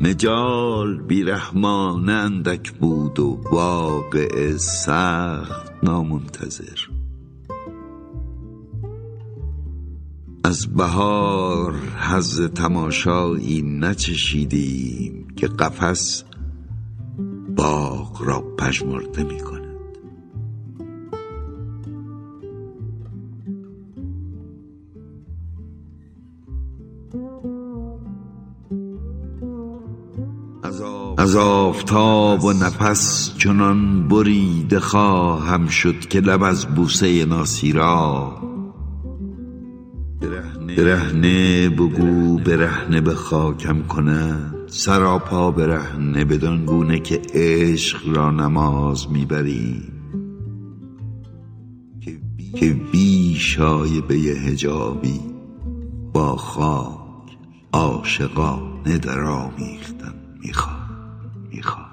مجال بیرحمانه اندک بود و واقعه سخت نامنتظر. از بهار حظ تماشایی نچشیدیم که قفس باغ را پژمرده می کند از آفتاب و نفس چنان بریده خواهم شد که لب از بوسه ناصی را برهنه بگو برهنه به خاکم کند سراپا برهنه بدان گونه که عشق را نماز می بریم که بی شایبه حجابی با خاک عاشقانه در آمیختن می خواهیم